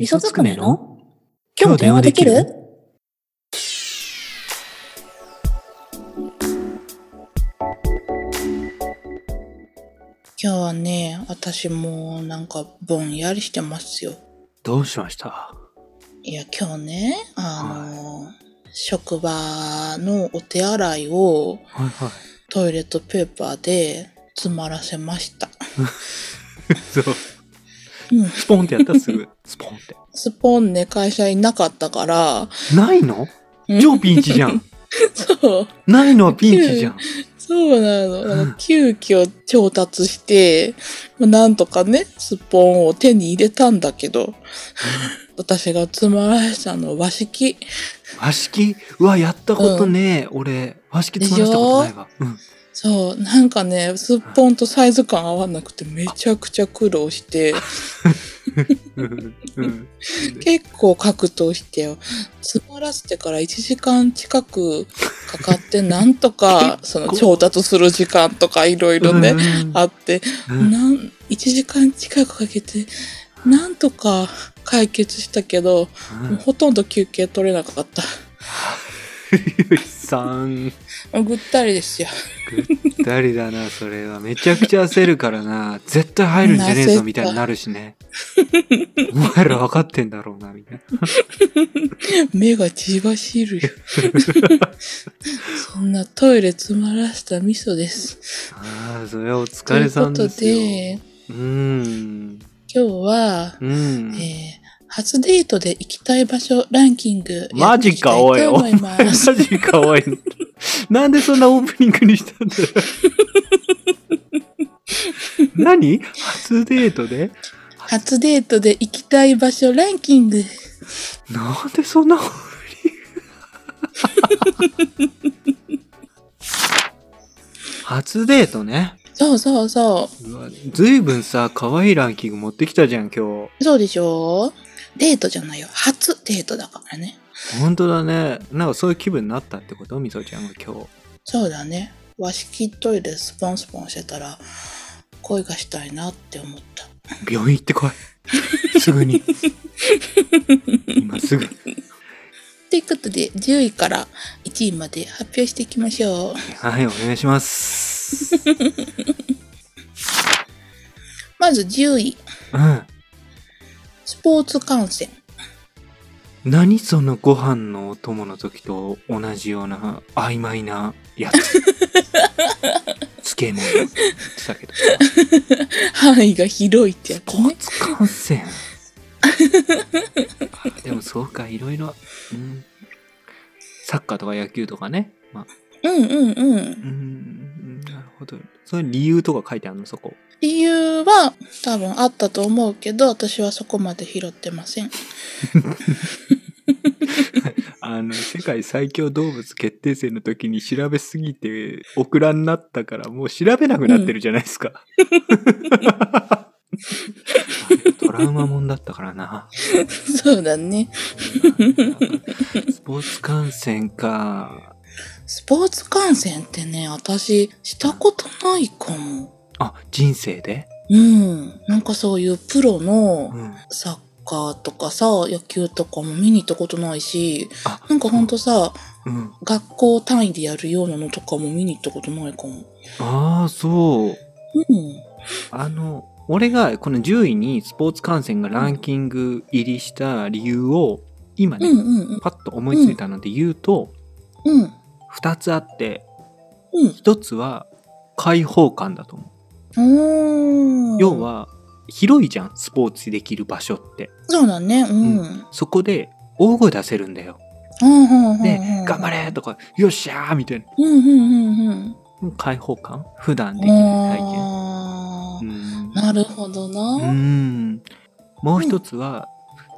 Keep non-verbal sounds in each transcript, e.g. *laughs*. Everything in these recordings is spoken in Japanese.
味噌つくねの？今日電話できる？今日はね、私もうなんかぼんやりしてますよ。どうしました？いや、今日ね、あの、職場のお手洗いをはいはい。トイレットペーパーで詰まらせました。*laughs* そう。うん。スポンってやったらすぐ、スポンって。スポンね、会社になかったから、ないの？うん超ピンチじゃん。*laughs* そう、ないのはピンチじゃん。*laughs* そうなの。あの急遽調達して、まあなんとかね、スポンを手に入れたんだけど、私が詰まらせたのは和式。和式？うわ、やったことねえ。俺、和式つまらしたことないわ。うん。そう、なんかね、すっぽんとサイズ感合わなくてめちゃくちゃ苦労して。*laughs* 結構格闘してよ。詰まらせてから1時間近くかかって、なんとか、その調達する時間とかいろいろね、うん。あって、うん。なん、1時間近くかけて、なんとか解決したけど、ほとんど休憩取れなかった。*laughs* さん、*laughs* ぐったりですよ。ぐったりだな、それは。めちゃくちゃ焦るからな。絶対入るんじゃねえぞ、みたいになるしね。*laughs* お前ら分かってんだろうな、みたいな。目が血走るよ。そんなトイレ詰まらせた味噌です。ああ、それはお疲れさんですよ。ということで、うーん。今日は、うん。えー初デートで行きたい場所ランキングマジか、おい、い。マジか、おい。*laughs* なんでそんなオープニングにしたんだよ。*laughs* 何？初デートで？初デートで行きたい場所ランキング。なんでそんなオープニング *laughs* 初デートね。そうそうそうわずいぶんさ、可愛いランキング持ってきたじゃん、今日。う。そうでしょ？デートじゃないよ。初デートだからね。本当だね。なんかそういう気分になったってこと？みそちゃんが今日。そうだね。和式トイレスポンスポンしてたら、恋がしたいなって思った。病院行ってこい。*laughs* すぐに。*laughs* 今すぐ。ということで、10位から1位まで発表していきましょう。はい、お願いします。*laughs* まず10位、うん。スポーツ観戦。何そのご飯のお供の時と同じような曖昧なやつ。漬物って言ってたけどさ。範囲が広いってやスポー。ツ観戦。あでもそうか、いろいろ。うん、サッカーとか野球とかね。まあ、うんうんうん。うん、なるほど。そういう理由とか書いてあるの、そこ。理由は多分あったと思うけど、私はそこまで拾ってません。*laughs* あの、世界最強動物決定戦の時に調べすぎて、オクラになったから、もう調べなくなってるじゃないですか。*laughs* あれトラウマもんだったからな。*laughs* そうだね。スポーツ観戦か。スポーツ観戦ってね、私したことないかも。あ、人生で？うん。なんかそういうプロのうん。サッカーとかさ、野球とかも見に行ったことないし、あ、なんかほんとさ、うん。学校単位でやるようなのとかも見に行ったことないかも。ああ、そう。うん。あの、俺がこの10位にスポーツ観戦がランキング入りした理由を、今ね、うんうんうん。パッと思いついたので言うと、うん。2つあって、うん。1つは開放感だと思う。要。は、広いじゃん、スポーツできる場所って。そうだね。うん。うそこで大声出せるんだよ。うんうんうんでうん、頑張れとか、よっしゃーみたいな。うんうんうんうん。開放感普段できない体験。なるほどうな。ん。もう一つは、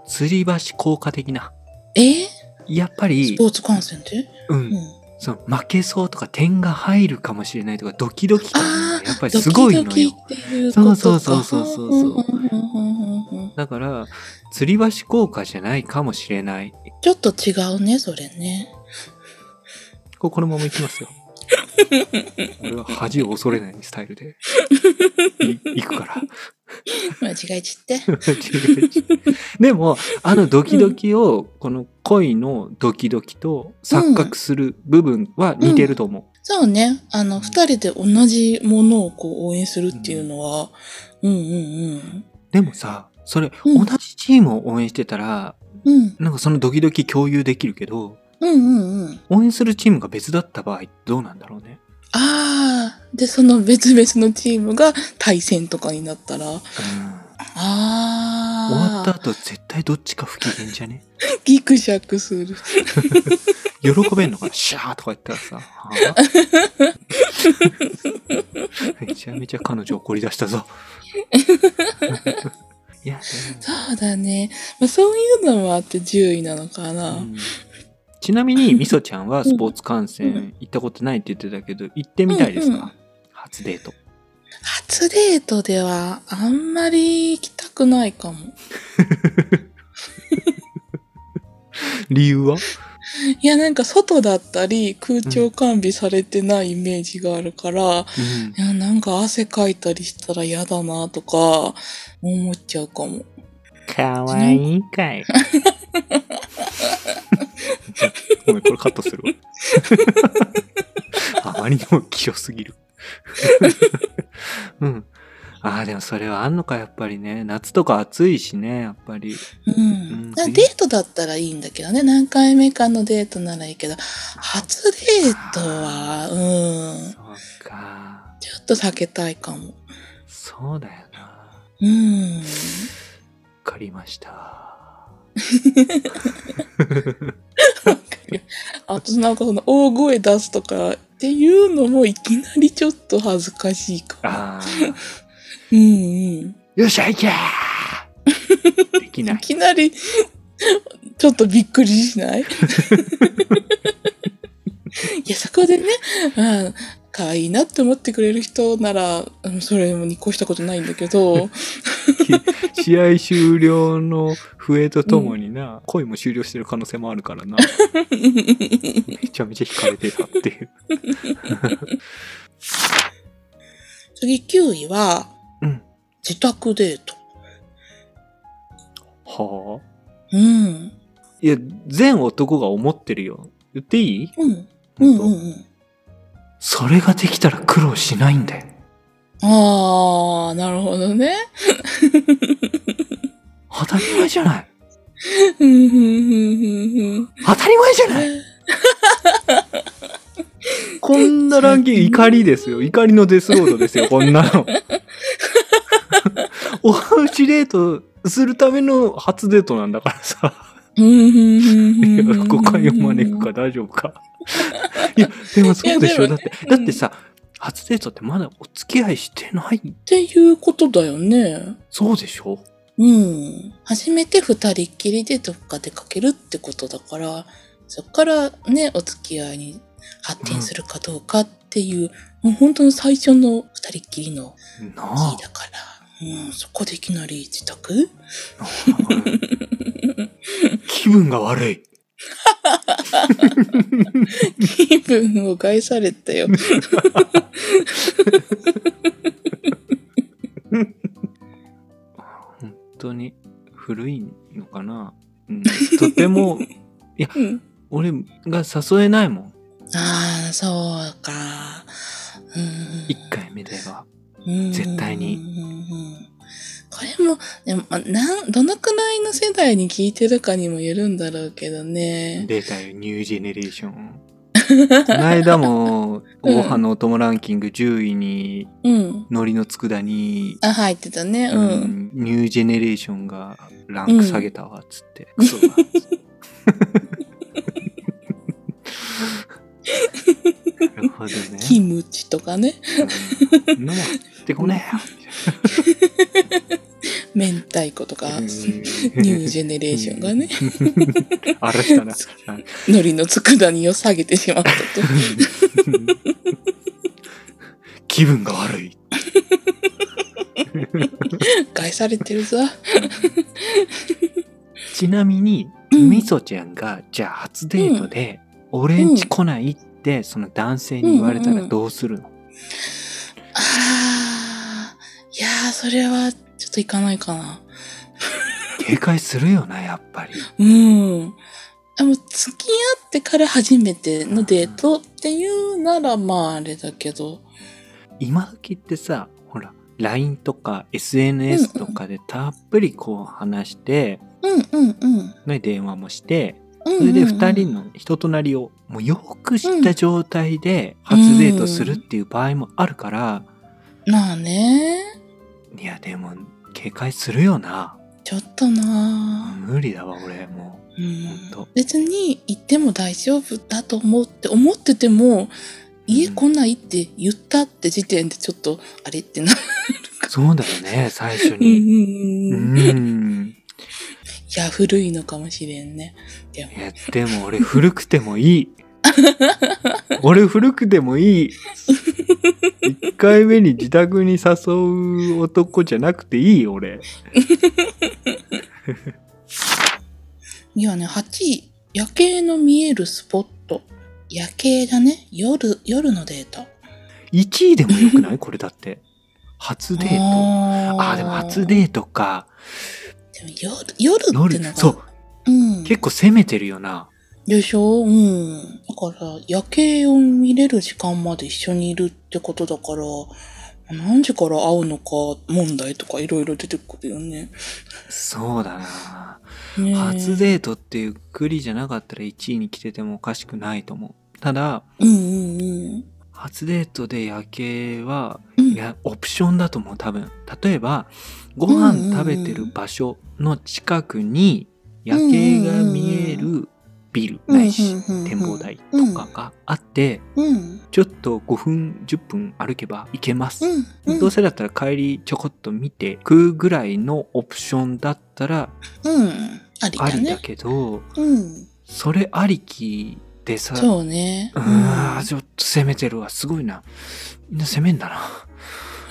吊り橋効果的な。え？やっぱスりポ、ーツ観戦ってう、うんん。その負けそうとか点が入るかもしれないとか、ドキドキ感あがやっぱりすごいのよ。そうそうそうそうそうだから、吊り橋効果じゃないかもしれない。ちょっと違うね、それね。ここのままいきますよ。*laughs* 俺は恥を恐れないスタイルで、い行くから。*laughs* 間違えちって。でも、あのドキドキを、この恋のドキドキと錯覚する部分は似てると思う。そうね。あの、二人で同じものをこう応援するっていうのは、うんうんでもさ、それ、うん同じチームを応援してたら、うん。うん。なんかそのドキドキ共有できるけど、うんうんうん。応援するチームが別だった場合どうなんだろうね。ああ。で、その別々のチームが対戦とかになったら、うんああ。終わった後絶対どっちか不機嫌じゃね？ギクシャクする。*laughs* 喜べんのかな？シャーとか言ったらさ、はあ？*laughs* めちゃめちゃ彼女怒り出したぞ。*laughs* いや、でそうだね。まあ、そういうのもあって10位なのかもな。うんちなみに、*laughs* みそちゃんはスポーツ観戦行ったことないって言ってたけど、行ってみたいですか、うんうん初デート。初デートではあんまり行きたくないかも。*laughs* 理由は？いや、なんか外だったり空調完備されてないイメージがあるから、うんいや、なんか汗かいたりしたら嫌だなとか思っちゃうかも。かわいいかい。*laughs* *laughs* ごめん、これカットするわ。*laughs* あまりにも希少すぎる。*laughs* うん。ああ、でもそれはあんのか、やっぱりね。夏とか暑いしね、やっぱり。うん。んだからデートだったらいいんだけどね。何回目かのデートならいいけど、初デートは、うん。そうか。ちょっと避けたいかも。そうだよな。うん。わかりました。*laughs* あとなんかその大声出すとかっていうのもいきなりちょっと恥ずかしいかああ。も。うんうん。よっしゃ、いけーできないい。きなり、ちょっとびっくりしない？*laughs* いや、そこでね、うん、可愛いなって思ってくれる人なら、うんそれもに越したことないんだけど、*laughs* 試合終了の笛とともにな、恋も終了してる可能性もあるからな。*laughs* めちゃめちゃ惹かれてたっていう。*laughs* 次9位は、うん自宅デート。はあ？うん。いや、全男が思ってるよ。言っていい？うん。うんうんうん。それができたら苦労しないんだよ。あー、なるほどね。当たり前じゃない。当たり前じゃない。こんなランキング怒りですよ。*laughs* 怒りのデスロードですよ、こんなの。*laughs* おうちデートするための初デートなんだからさ。ふんふんふんふいやんふん誤解を招くか大丈夫か。いや、でもそうでしょ？だって、だってさ、初デートってまだお付き合いしてない。っていうことだよね。そうでしょ？うん。初めて二人っきりでどっか出かけるってことだから、そっからね、お付き合いに発展するかどうかっていう、もう本当の最初の二人っきりのなあ日だから、うん、そこでいきなり自宅？気分が悪い。気分を害されたよ。本当に古いのかな、うん、とても、うん。俺が誘えないもん。ああ、そうか。うん。1回目では。うん絶対にこれも、でも、まあなん、どのくらいの世代に聞いてるかにもよるんだろうけどね。出たよ、ニュージェネレーション。*laughs* この間も、うんご飯のお供ランキング10位に、うん。海苔の佃煮、あ、入ってたね。ううん。んニュージェネレーションがランク下げたわ、つって。クソだ。*laughs* なるほどね。キムチとかね。うん。ってこね明太子とか。ニュージェネレーションがね、あらしたな。海苔の佃煮を下げてしまったと。気分が悪い。害されてるぞ。ちなみに、うん。みそちゃん。が、じゃあ初デートで、俺ん。ち来ないってってその男性に言われたらどうするの、ああ、いやー、それはちょっといかないかな。警戒するよな、やっぱり。うん。でも、付き合ってから初めてのデートっていうなら、まああれだけど。今時ってさ、ほら、LINE とか SNS とかでたっぷりこう話して、うんうんうん。ね、電話もして、そそれで二人の人となりをもうよく知った状態で初デートするっていう場合もあるから、まあね。いやでも警戒するよな。ちょっとな無理だわ、俺もうう。ん。別に行っても大丈夫だと思って思ってても家来ないって言ったって時点でちょっとあれってなるそうだよね、最初うんに。うんううんん。いや古いのかもしれんねでもいや、でも俺古くてもいい。*laughs* 俺古くてもいい。一回目に自宅に誘う男じゃなくていい、俺。*laughs* いやね8位夜景の見えるスポット夜景だね夜夜のデート1位でもよくない？これだって。初デート。あああ、でも初デートか。夜夜って夜のがそう。うん結構攻めてるよな。でしょ？うん。だから、夜景を見れる時間まで一緒にいるってことだから、何時から会うのか問題とかいろいろ出てくるよね。そうだな。ねえ初デートっていうくりじゃなかったら1位に来ててもおかしくないと思う。ただ、うんうんうん。初デートで夜景は、うんいや、オプションだと思う、多分。例えば、ご飯食べてる場所の近くに夜景が見えるビルないし展望台とかがあって、うん。ちょっと5分、10分歩けば行けます。どうせだったら帰りちょこっと見て食うぐらいのオプションだったらうん。ありだ。けど、うん。それありきでさ、そうね。うーん、ちょっと攻めてるわ。すごいな。みんな攻めんだな。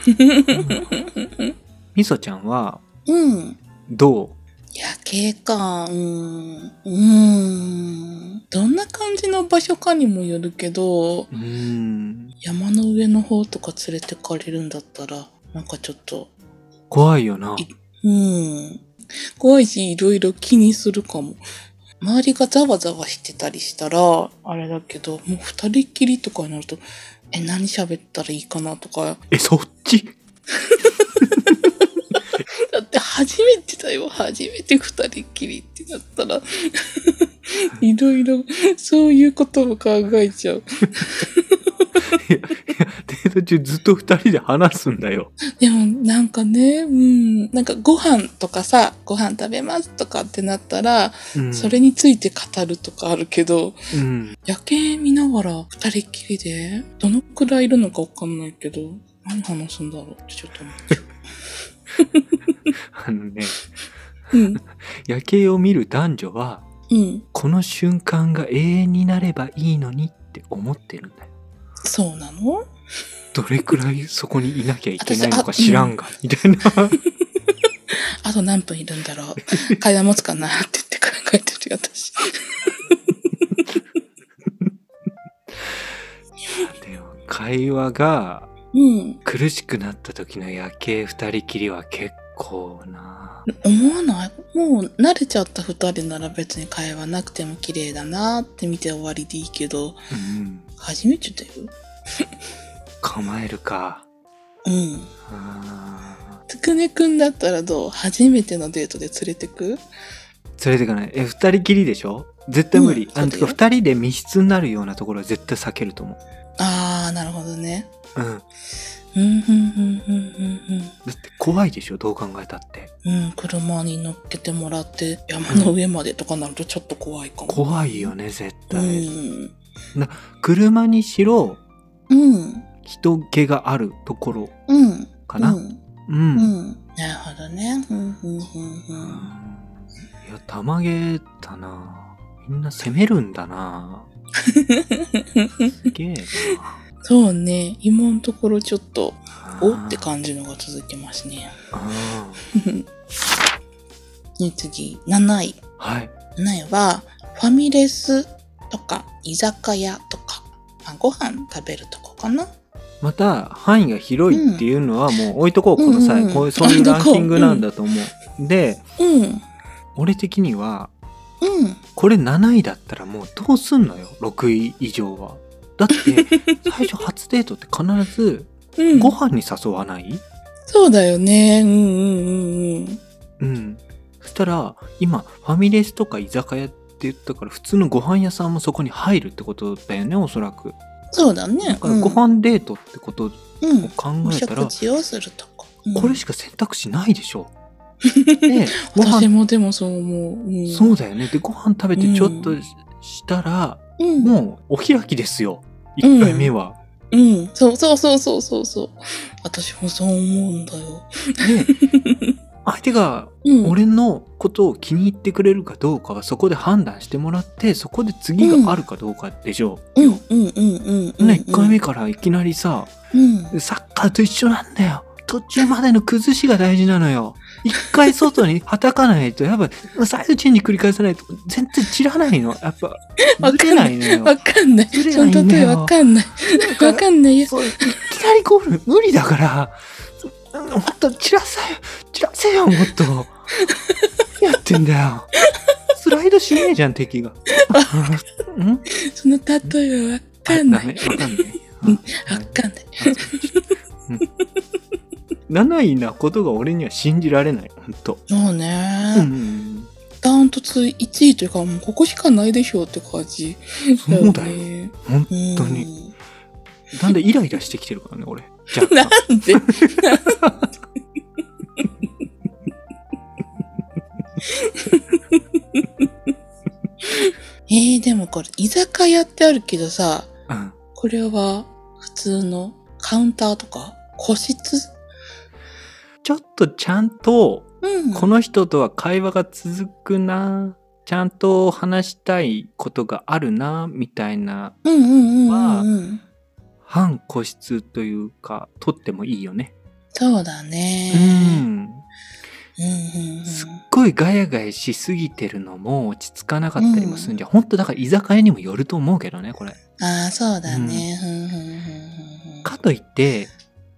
*laughs* みそちゃんは、うん。ど夜景か。うん。うん。どんな感じの場所かにもよるけど、うん、山の上の方とか連れてかれるんだったら、なんかちょっと、怖いよな。うん。怖いし、いろいろ気にするかも。周りがざわざわしてたりしたら、あれだけど、もう二人っきりとかになると、え、何喋ったらいいかなとか、え、そっち？だ *laughs* って初めてだよ、初めて二人っきりってなったら、*laughs* いろいろ、そういうことも考えちゃう。いや、いや、デート中ずっと二人で話すんだよ。でもなんかね、うん、なんかご飯とかさ、ご飯食べますとかってなったら、うん、それについて語るとかあるけど、うん。夜景見ながら二人っきりで、どのくらいいるのかわかんないけど、何話すんだろうってちょっと思っちゃう。*laughs* あのね、うん、夜景を見る男女は、うん、この瞬間が永遠になればいいのにって思ってるんだよ。そうなの？どれくらいそこにいなきゃいけないのか知らんが、みたいな。*laughs* あと何分いるんだろう会話持つかなって言って考えてるよ、私。*laughs* でも会話がうん。苦しくなった時の夜景二人きりは結構な。思わない？もう慣れちゃった二人なら別に会話なくても綺麗だなって見て終わりでいいけど、うん。初めてだよ。構えるか。うん。あつくねくんだったらどう？初めてのデートで連れてく？ー連れてかない。え、二人きりでしょ？絶対無理。うんあの、二人で密室になるようなところは絶対避けると思う。あー、なるほどね。うん。うん、うん、うん、うん、だって怖いでしょどう考えたって。うん。うん、車に乗っけてもらって山の上までとかなるとちょっと怖いかも。怖いよね、絶う対。ん。車にしろ、うん。人気があるところうん。かな。うん。うん。うん。なるほどね。うん、うん、うん、うん。いや、たまげたな。みんな攻めるんだな。すげえな。そうね。今のところちょっと、おってじ。感じのが続きますね。あ *laughs* ね、次、7位。ーはい。7位は、ファミレスとか、居酒屋とか。あご飯食べるとこかな。また範囲が広いっていうのはもう置いとこう、この際、うんうんうんこういうそういうランキングなんだと思う、でうん。俺的にはうん。これ7位だったらもうどうすんのよ6位以上はだって *laughs* 最初初デートって必ずうん。ご飯に誘わない？そうだよね。うんうんうんうん。うんそしたら今ファミレスとか居酒屋って言ったから普通のご飯屋さんもそこに入るってことだよねおそらくそうだね。だからご飯デートってことをうん。うん。考おえたら、食事をするとこれしか選択肢ないでしょで *laughs* ご飯私もでもそう思う。うん、そうだよねでご飯食べてちょっとししたら、うん。もうお開きですよ1回目は、うん。そうそうそうそうそうそう。私もそう思うんだよ。で *laughs* 相手がうん。俺のことを気に入ってくれるかどうかはそこで判断してもらってそこで次があるかどうかでしょう、うんうんうんうんうん。ね、1回目からいきなりさ、うん。サッカーと一緒なんだよ途中までの崩しが大事なのよ一回外にはたかないとやっぱサイドチェンジ繰り返さないと全然散らないの。やっぱずれないのよ。わかんない。その例えわかんない。わかんないよ。いきなりゴール無理だからもっと散らせよ散らせよもっと。何やってんだよ。スライドしねえじゃん敵が。*laughs* ん？その例えはわかんない。わかんない。わかんない。7位なことが俺には信じられない本当。もうね、うん。ダントツ1位というか、もうここしかないでしょうって感じ。だよそうだよ。ね。本うん当に。なんでイライラしてきてるからね俺。じゃなんで？*laughs* えー、でもこれ、居酒屋ってあるけどさ、あ、うん、これは普通のカウンターとか？個室？ちょっとちゃんとうん。この人とは会話が続くなちゃんと話したいことがあるなみたいなうんうんうんうんうん。反個室というか取ってもいいよね。そうだうね。ん。うん。すっごいガヤガヤしすぎてるのも落ち着かなかったりもするんじゃ、ん、本当だから居酒屋にもよると思うけどねこれ。ああ、そうだね。かといって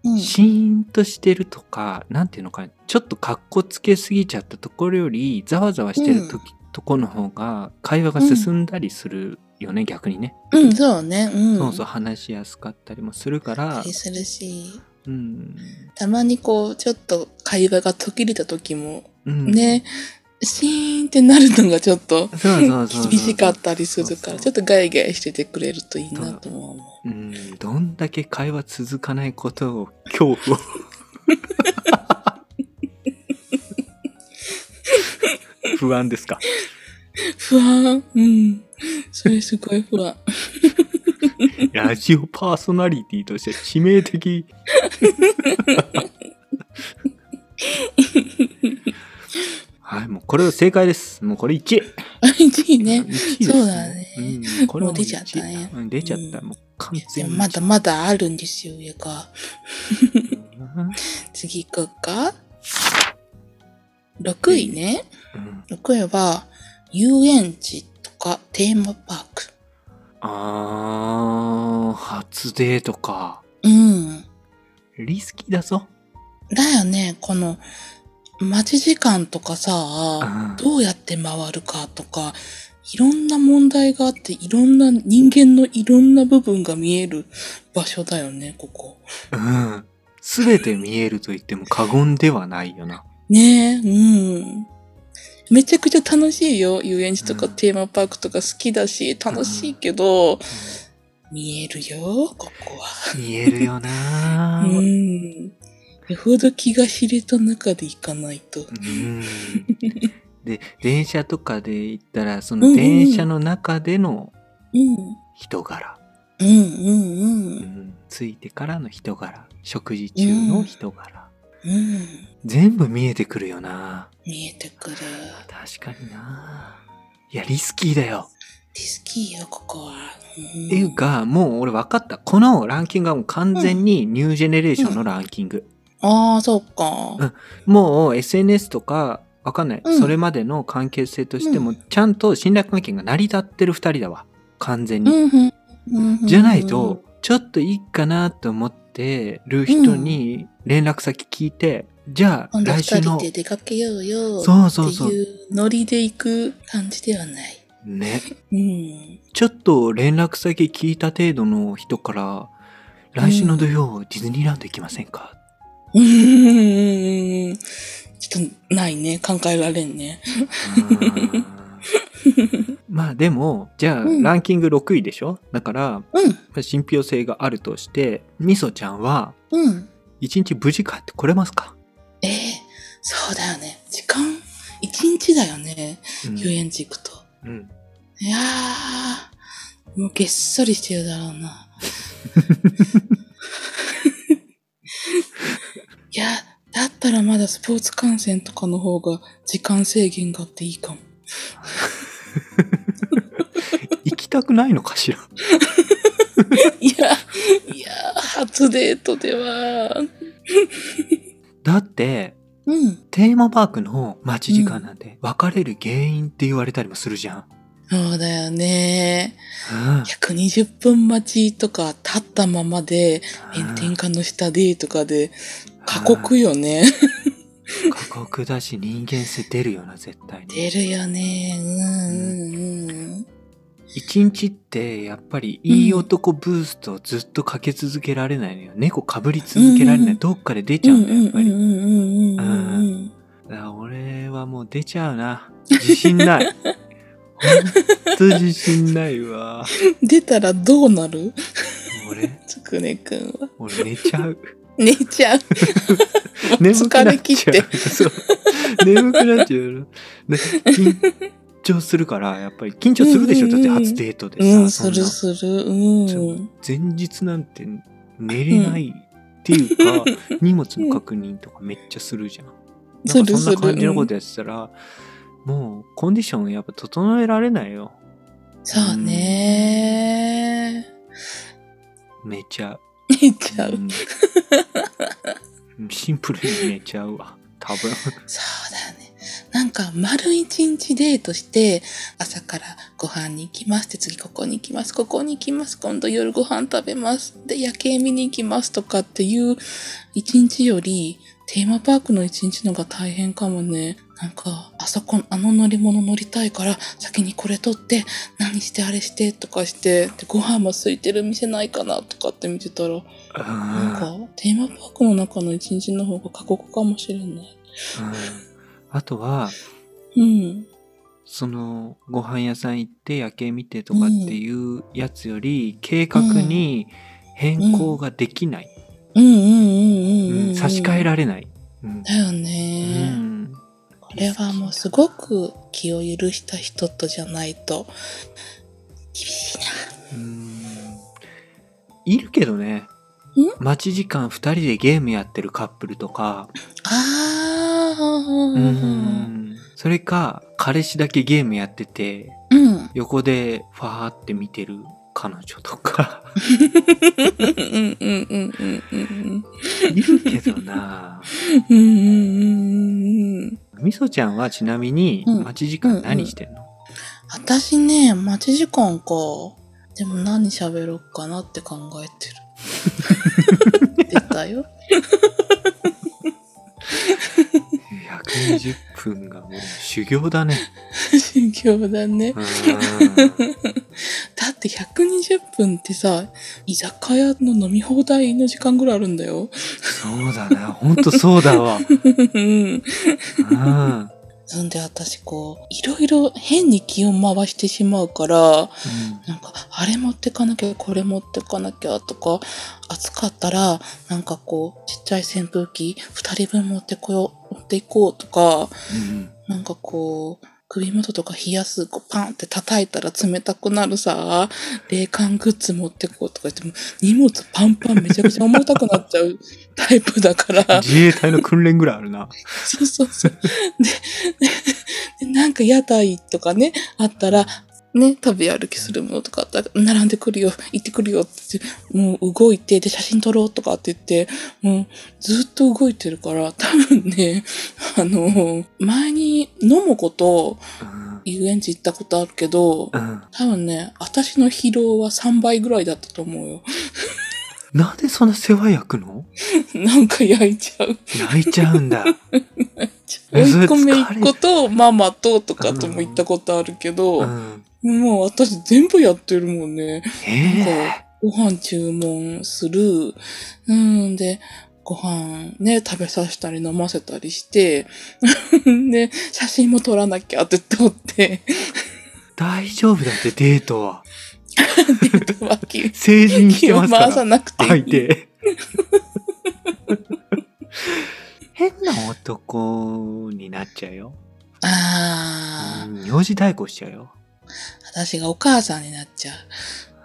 うん。シーンとしてるとかなんていうのかなちょっとかっこつけすぎちゃったところよりざわざわしてる時、とこの方が会話が進んだりするよね、逆にね。うん、そうね。うん。そうそう話しやすかったりもするから。するし、うん。たまにこう、ちょっと会話が途切れた時も、うん、ね、シーンってなるのがちょっと厳しかったりするから、ちょっとガイガイしててくれるといいなと思う。うん、どんだけ会話続かないことを恐怖を。*laughs* 不安ですか？不安。うん。それすごい不安。ラジオパーソナリティとして致命的 *laughs* はいもうこれは正解ですもうこれ1位あ、*laughs* 1位ね。1位ですそうだねうん、これはもう出ちゃったねうん出ちゃった、うんもう完で全にもまだまだあるんですよ、上が。う *laughs* ん次行こうか。6位ね。うん6位は、遊園地とかテーマパーク。あー初デートかうん。リスキーだぞだよね、この、待ち時間とかさ、うんどうやって回るかとか、いろんな問題があって、いろんな人間のいろんな部分が見える場所だよね、ここ。うん。すべて見えると言っても過言ではないよな。ねえ、うん。めちゃくちゃ楽しいよ。遊園地とかうんテーマパークとか好きだし、楽しいけど、見えるよ、ここは。見えるよな *laughs* う。ん。よほど気が知れた中で行かないと。うんで、電車とかで行ったら、その電車の中でのうん。人柄、うんうんう。うんん、ついてからの人柄、食事中の人柄、うん。全部見えてくるよな。見えてくる。確かにな。いや、リスキーだよ。ディスキーよ、ここは。うんっていうか、もう俺分かった。このランキングはもう完全にニュージェネレーションのランキング。ああ、そうか。うんもう SNS とか、わかんない、うんそれまでの関係性としても、ちゃんと信頼関係が成り立ってる二人だわ。完全に。うん、うん、うんじゃないと、、ちょっといいかなと思ってる人に連絡先聞いて、じゃあ来週の人で出かけようよ。そうそうそうっていうノリで行く感じではない。ね、うん。ちょっと連絡先聞いた程度の人から、来週の土曜、ディズニーランド行きませんか？うーん。ちょっとないね。考えられんね。*laughs* まあでも、じゃあ、うんランキング6位でしょ？だから、うん。まあ信憑性があるとして、みそちゃんは、うん。一日無事帰ってこれますか、ええそうだよね。時間、一日だよね。うん遊園地行くと。うんいやー、もうげっそりしてるだろうな。*laughs* いや、だったらまだスポーツ観戦とかの方が時間制限があっていいかも。行きたくないのかしら？*laughs* いや、いや、初デートでは。だって、うん。テーマパークの待ち時間なんて別れる原因って言われたりもするじゃん。そうだよね。うん120分待ちとか立ったままで炎天下の下でとかで過酷よね。*laughs* 過酷だし人間性出るよな、絶対に。出るよね。うんうんうん。一日ってやっぱりいい男ブーストをずっとかけ続けられないのよ。猫かぶり続けられない。うんどっかで出ちゃうんだよ、やっぱり。うん俺はもう出ちゃうな。自信ない。ほんと自信ないわ。*laughs* 出たらどうなる？俺、つくねくんは。俺寝ちゃう。寝ちゃう。*laughs* 眠く疲なっちゃれ切って。う。そう。眠くなっちゃう緊張するから、やっぱり緊張するでしょ？だって初デートでさ。うん、するする。うん。前日なんて寝れないっていうか、荷物の確認とかめっちゃするじゃん。なんかそんな感じのことやってたら、もうコンディションやっぱ整えられないよ。そうね寝ちゃう。寝ちゃう。うん *laughs* シンプルに寝ちゃうわ。多分。そうだよね。なんか、丸一日デートして、朝からご飯に行きますって、次ここに行きます、ここに行きます、今度夜ご飯食べます、で、夜景見に行きますとかっていう一日より、テーマパークの一日のが大変かもね。なんか、あそこ、あの乗り物乗りたいから、先にこれ取って、何してあれしてとかして、で、ご飯も空いてる店ないかなとかって見てたら、なんか、テーマパークの中の一日の方が過酷かもしれない。うんあとは、うん。そのご飯屋さん行って夜景見てとかっていうやつより、計画に変更ができない。うんうんうんうんうん、うん差し替えられない。うんだようね、れはもうすごく気を許した人とじゃないと厳しいな。うん。いるけどね。待ち時間2人でゲームやってるカップルとか、ああ、うん。それか彼氏だけゲームやっててうん。横でファーって見てる彼女とか。いるけどな。うんうんうんうんみそちゃんはちなみにうん待ち時間何してんの、私ね、待ち時間か。でも何喋ろうかなって考えてる。*laughs* 出たよ。*laughs* 120分がもう修行だね。*laughs* 修行だね。うん *laughs* だって120分ってさ、居酒屋の飲み放題の時間ぐらいあるんだよ。そうだな。ほんとそうだわ。*laughs* うん。うん。で私こう、いろいろ変に気を回してしまうから、なんか、あれ持ってかなきゃ、これ持ってかなきゃとか、暑かったら、なんかこう、ちっちゃい扇風機2人分持ってこよう、持っていこうとか、うんなんかこう、首元とか冷やす、こうパンって叩いたら冷たくなるさ、冷感グッズ持ってこうとか言っても、荷物パンパンめちゃくちゃ重たくなっちゃうタイプだから、自衛隊の訓練ぐらいあるな。*laughs* そうそうそう。で、ででなんか屋台とかね、あったら、ね、食べ歩きするものとかあったら、並んでくるよ、行ってくるよって、もう動いて、で、写真撮ろうとかって言って、もうずっと動いてるから、多分ね、*laughs* あの、前に野もことうん。遊園地行ったことあるけど、うん。多分ね、私の疲労は3倍ぐらいだったと思うよ。*laughs* なんでそんな世話焼くの？*laughs* なんか焼いちゃう。焼いちゃうんだ。追い込め疲れ一個とママととかとも行ったことあるけど、うん。もう私全部やってるもんね。えなんえかご飯注文する。うんで、ご飯ね、食べさせたり飲ませたりして、*laughs* で、写真も撮らなきゃって撮って、大丈夫だってデートは。脇成人してますか回さら。なくて。相手。*laughs* 変な男になっちゃうよ。ああ、うん名字代行しちゃうよ。私がお母さんになっちゃ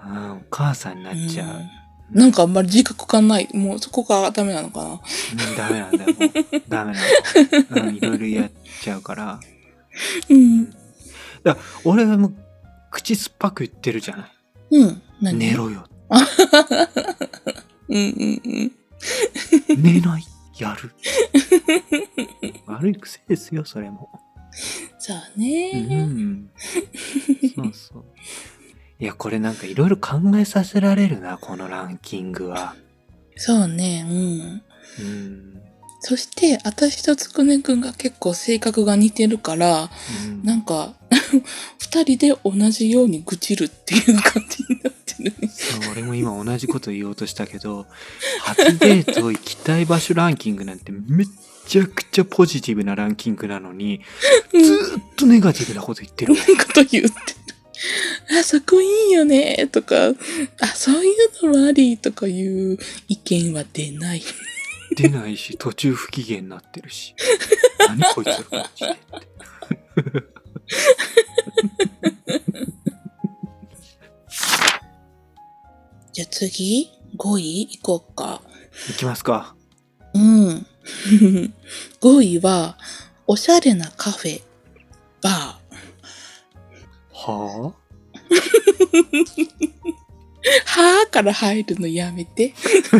う。うん、お母さんになっちゃう。うんなんかあんまり自覚感ない。もうそこがダメなのかな。うん、ダメなんだよ。もうダメなの。うん、いろいろやっちゃうから。うん。俺はもう、口酸っぱく言ってるじゃない。うん。何？寝。ろよ。*laughs* うんうんうん。寝ない？やる？*laughs* 悪い癖ですよ、それも。そううね。ん。そうそう。いや、これなんかいろいろ考えさせられるな、このランキングは。そうね。うん。うん。そして、私とつくねくんが結構性格が似てるから、うんなんか、*laughs* 二人で同じように愚痴るっていう感じになってるね。そう、俺も今同じこと言おうとしたけど、初デート行きたい場所ランキングなんてめっちゃくちゃポジティブなランキングなのに、*laughs* ずーっとネガティブなこと言ってるわ。こと言ってる。あ、そこいいよね、とか、あ、そういうのもあり、とかいう意見は出ない。出ないし、途中不機嫌になってるし。何こいつらマジでって。*laughs* じゃあ次、5位？行こうか。いきますか。うん。*laughs* 5位は、おしゃれなカフェ、バー。は *laughs* はーから入るのやめて。ぁ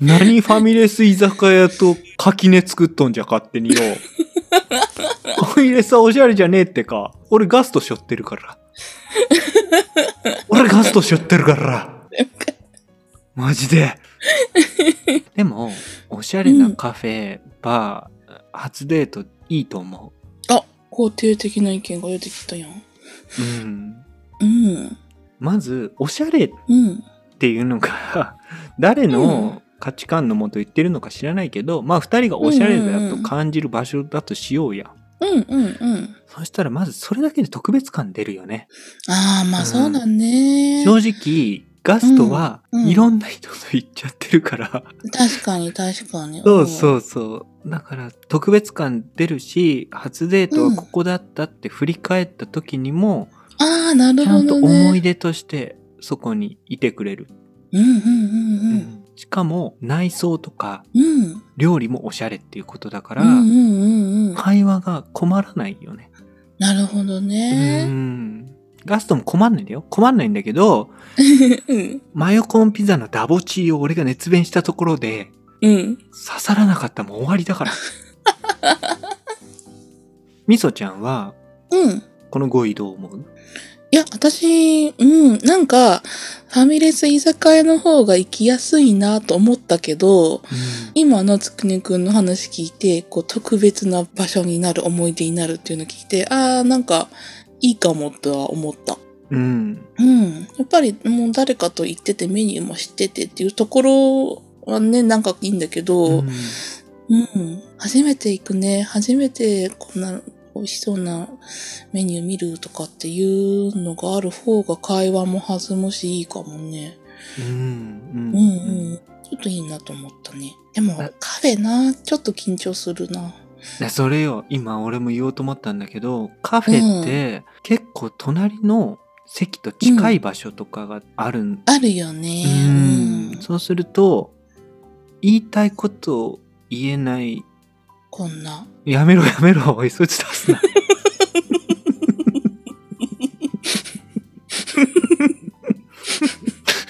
何ファミレス居酒屋と垣根作っとんじゃ勝手によ。*laughs* ファミレスはおしゃれじゃねえってか。俺ガストしょってるから。*laughs* 俺ガストしょってるから。マジで。*laughs* でも、おしゃれなカフェ、バー、初デートいいと思あ、肯定的な意見が出てきたやん。う。うん。うん。まず、おしゃれっうん。ていうのが、誰の価値観のもと言ってるのか知らないけど、まあ二人がおしゃれだと感じる場所だとしようや。うんうんうん。そしたらまずそれだけで特別感出るよね。ああ、まあうんそうだね。正直、ガストはうんうんいろんな人と行っちゃってるから。確かに確かに。*laughs* そうそうそう。だから特別感出るし、初デートはここだったって振り返った時にも、うん。ああ、なるちゃんとほどね。思い出としてそこにいてくれる。うんうんうんしかも内装とか。料理もおしゃれっていうことだから、うんうんうんうん。会話が困らないよね。なるほどうね。ん。ガストも困んないんだよ。困んないんだけど、うん。マヨコーンピザのダボチーを俺が熱弁したところで、うん。刺さらなかったらもう終わりだから。*laughs* みそちゃんは、うん。この5位どう思う？いや、私、うん、なんか、ファミレス居酒屋の方が行きやすいなと思ったけど、今のつくねくんの話聞いて、こう、特別な場所になる、思い出になるっていうのを聞いて、ああ、なんか、いいかもとは思った。うん。うん。やっぱり、もう誰かと行っててメニューも知っててっていうところはね、なんかいいんだけど、うんうん。初めて行くね。初めてこんな美味しそうなメニュー見るとかっていうのがある方が会話も弾むしいいかもね。うん。うんうん。ちょっといいなと思ったね。でもあカフェな、ちょっと緊張するな。いやそれよ、今俺も言おうと思ったんだけど、カフェって結構隣の席と近い場所とかがあるんあるよね。うんそうすると、言いたいこと言えない。こんな。やめろやめろ。おい、そいつ出すな。*laughs*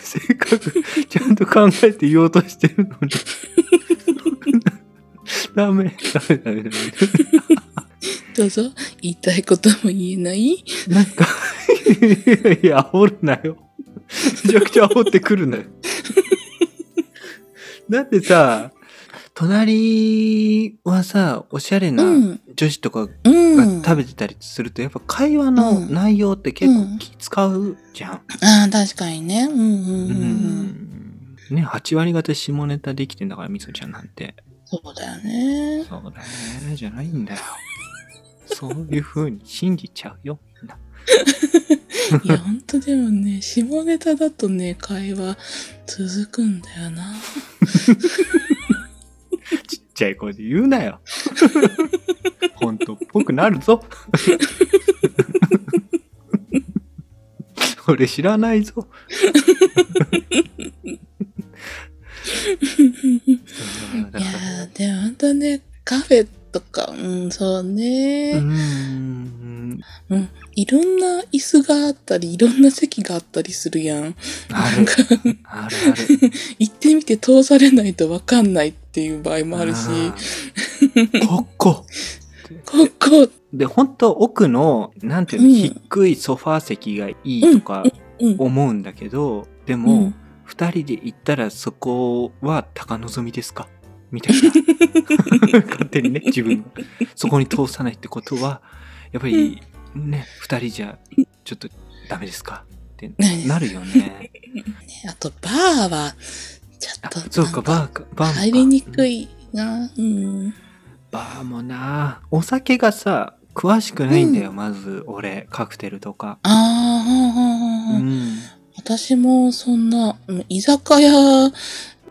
せっかくちゃんと考えて言おうとしてるのに。ダメ、ダメ、ダメ、ダメ。どうぞ、言いたいことも言えない？なんか、いや、煽るなよ。めちゃくちゃ煽ってくるなよ。だってさ、隣はさ、おしゃれう。なん女子とかうん。が食べてたりすると、やっぱ会話の内容って結構気使うじゃん。ああ、確かにね。うんうんうんううん。ん。ね、8割方下ネタできてんだから、みそちゃんなんて。そうだよね。そうだね、じゃないんだよ。そういう風に信じちゃうよ。みんな *laughs* いや、ほんとでもね、下ネタだとね、会話続くんだよな。*laughs* ちっちゃい声で言うなよ。*laughs* 本当っぽくなるぞ。*laughs* 俺知らないぞ。いやでもほんとね、カフェとか、うん、そううね、ーん。うん。いろんな椅子があったり、いろんな席があったりするやん。あるあるある。行ってみて通されないとわかんないっていう場合もあるし、*laughs* ここ。ここ、で、本当奥の、なんていうの、うん低いソファー席がいいとかうん。思うんだけど、でうもん、二、人で行ったらそこは高望みですか？みたいな。*laughs* 勝手にね、自分が。そこに通さないってことは、やっぱりね、二人じゃちょっとダメですか？ってなるよね。*laughs* あと、バーは、ちょあっと、そうか、バーか、バー入りにくいな。うん。バーもなお酒がさ、詳しくないんだよ、まず、俺、カクテルとか。ああ、はあはあはあうん。私もそんな、うん居酒屋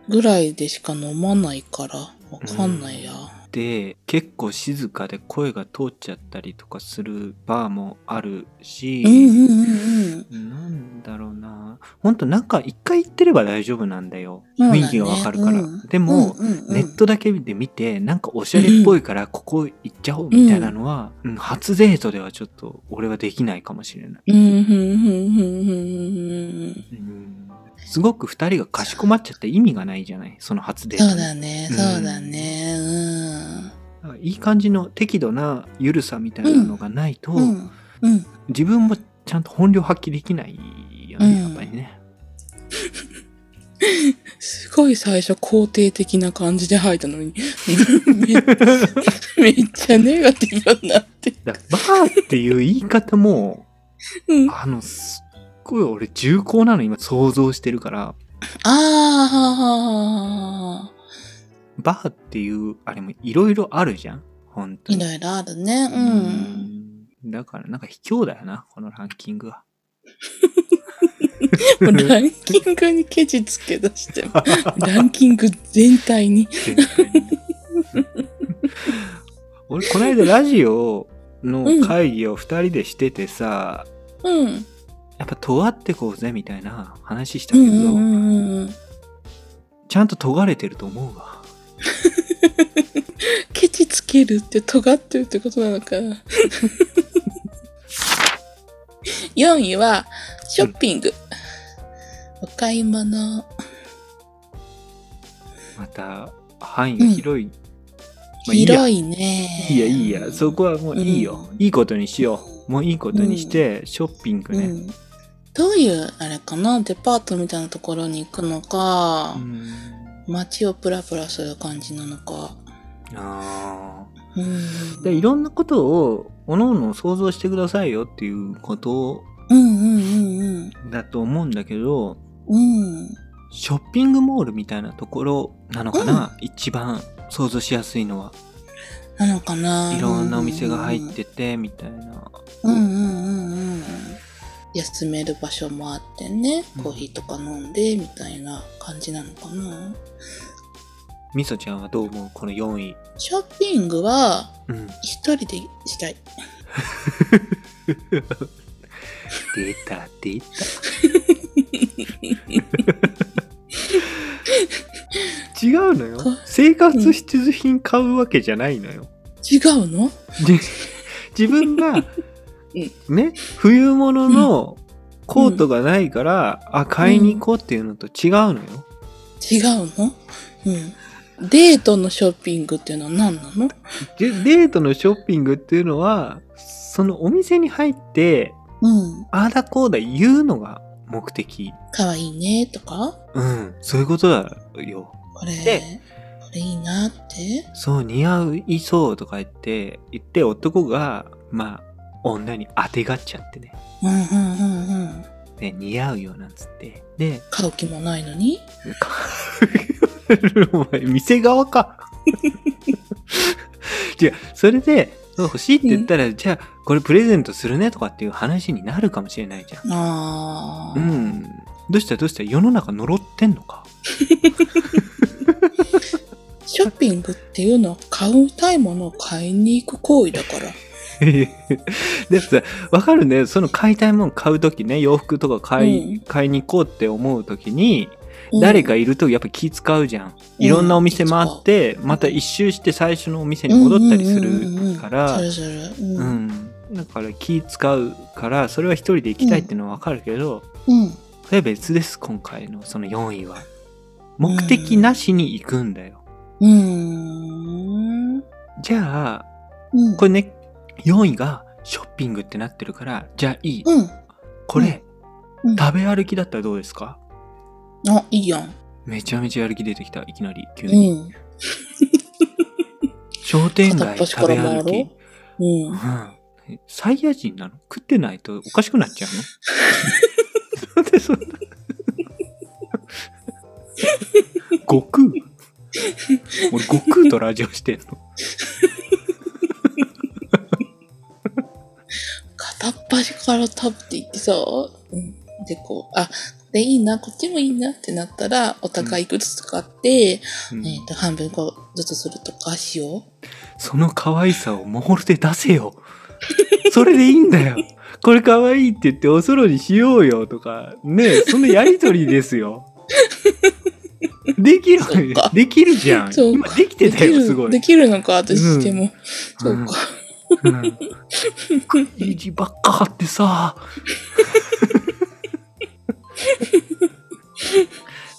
ぐらいでしか飲まないから、わかんないや。で、結構静かで声が通っちゃったりとかするバーもあるし、うんうんうんうん。なんだろうなほんとなんか一回行ってれば大丈夫なんだよ。ね雰囲気がわかるから。うんでも、うんうんうんネットだけで見て、なんかおしゃれっぽいからここ行っちゃおうみたいなのは、うん初デートではちょっと俺はできないかもしれない。うん、うん、うん、うん、うん、うんすごく二人がかしこまっちゃって意味がないじゃない？その初デートに。そうだね、うんそうだね、だからいい感じの適度な緩さみたいなのがないと、うん。うん、うん。自分もちゃんと本領発揮できないよね、うんやっぱりね。すごい最初肯定的な感じで吐いたのに、め *laughs* めっちゃネガティブになって。バーっていう言い方も、うん、ああの、すっごい俺重厚なの今想像してるから、あバーっていうあれもいろいろあるじゃん本当ー、いに。ろいろあるね。うん。うんだからなんか卑怯だよな、このランキングは。*laughs* もうランキングにケチつけ出しても、*laughs* ランキング全体に。全体に俺、この間ラジオの会議を二人でしててさ、うん。やっぱ尖ってこうぜみたいな話したけど、うんうんうんうん。ちゃんと尖れてると思うわ。*laughs* ケチつけるって尖ってるってことなのかな。*laughs* 4位は、ショッピング。お買い物。また、範囲が広い。まあいいや広いね。いいや、いいや、そこはもういいよ。うんいいことにしよう。もういいことにして、ショッピングね。うん。どういう、あれかな？デパートみたいなところに行くのか、うん街をプラプラする感じなのか。あうん。ーでいろんなことを、おのおの想像してくださいよっていうことうんうんうんうん。だと思うんだけど、うん。ショッピングモールみたいなところなのかな、一番想像しやすいのは。なのかないろんなお店が入ってて、みたいな。うんうんうんうん。休める場所もあってねうん、コーヒーとか飲んで、みたいな感じなのかな。みそちゃんはどう思う？この4位。ショッピングは、うん。一人でしたい。出た、出た。違うのよか生活必需品買うわけじゃないのよ、違うの？で自分がね冬物のコートがないから、あ買いに行こうっていうのと違うのよ、違うの？うん。デートのショッピングっていうのは何なの？でデートのショッピングっていうのはそのお店に入ってうん。ああだこうだ言うのが目的。かわいいねとか？うん。そういうことだよ。これ、でこれいいなって？そう似合いそうとか言って言って男がまあ女に当てがっちゃってね。うんうんうんうん。ね似合うよなんつって。で買う気もないのに。お前店側か。*laughs* 違うそれで欲しいって言ったら、じゃあこれプレゼントするねとかっていう話になるかもしれないじゃん。ああ。うん。どうしたどうした？世の中呪ってんのか？*laughs* ショッピングっていうのは買うたいものを買いに行く行為だから。*laughs* でもさわかるね。その買いたいもの買う時ね洋服とか買い,、うん。買いに行こうって思う時にうん。誰かいるとやっぱ気使うじゃん、いろんなお店回ってまた一周して最初のお店に戻ったりするからうんだから気使うからそれは一人で行きたいっていうのはわかるけど、うん。それは別です今回のその4位は。目的なしに行くんだよ、うーん。じゃあうん。これね4位がショッピングってなってるからじゃあいい、うん。これ、うん。食べ歩きだったらどうですか？あ、いいやん。めちゃめちゃやる気出てきたいきなり。急うに、ん。*laughs* 商店街食べ歩き？う。ん。うん。サイヤ人なの？食ってないとおかしくなっちゃうの？なんでそんな？*laughs* 悟空？俺悟空とラジオしてんの？片っ端から食べていってさ、うん。で、こう、あ、これいいな、こっちもいいなってなったら、お互いいくつ使って、うん。えっ、と、半分こうずつするとかしよその可愛さをモールで出せよ。*laughs* それでいいんだよ。これ可愛いって言っておそろにしようよとか。ねえそのやりとりですよ。*laughs* できるできるじゃん。今できう。てたよすごい。できるのか、私しても。そうか。うんいい字ばっか貼ってさ。*laughs*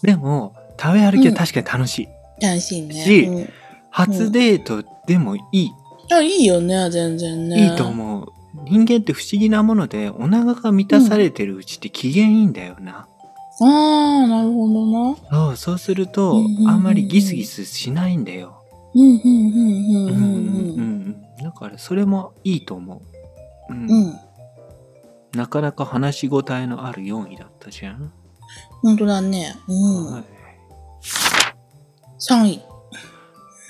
でも、食べ歩きは確かに楽しい。楽しいね。しうん初デートでもいい。あ、いいよね、全然ね。いいと思う。人間って不思議なもので、お腹が満たされてるうちって機嫌いいんだよな。ああ、なるほどな。そう、そうするとうんうんうんう、んあんまりギスギスしないんだよ。うん、うん、うん、うん、うんうんうんうん。だから、それもいいと思う。うんうん。うん。なかなか話し応えのある4位だったじゃん。本当だね。うん。はい3位。